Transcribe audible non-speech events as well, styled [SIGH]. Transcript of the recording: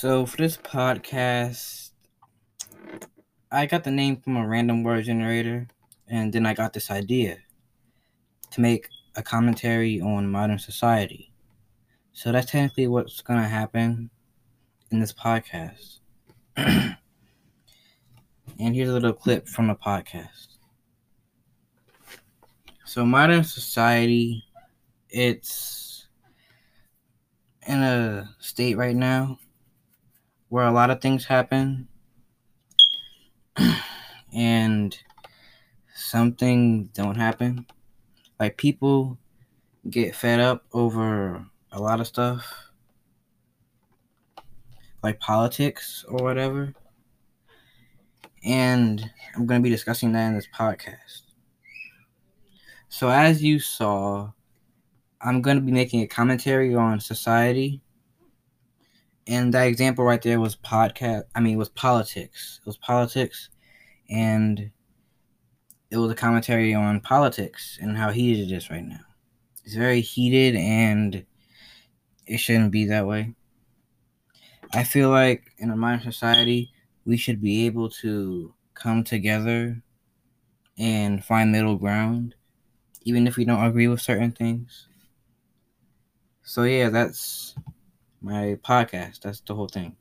So for this podcast, I got the name from a random word generator, and then I got this idea to make a commentary on modern society. So that's technically what's gonna happen in this podcast. [CLEARS THROAT] and here's a little clip from the podcast. So modern society, it's in a state right now where a lot of things happen [CLEARS THROAT] and something don't happen. Like people get fed up over a lot of stuff. Like politics or whatever. And I'm going to be discussing that in this podcast. So as you saw, I'm going to be making a commentary on society and that example right there was podcast i mean it was politics. It was politics and it was a commentary on politics and how heated it is right now. It's very heated and it shouldn't be that way. I feel like in a modern society we should be able to come together and find middle ground even if we don't agree with certain things. So yeah that's my podcast. That's the whole thing.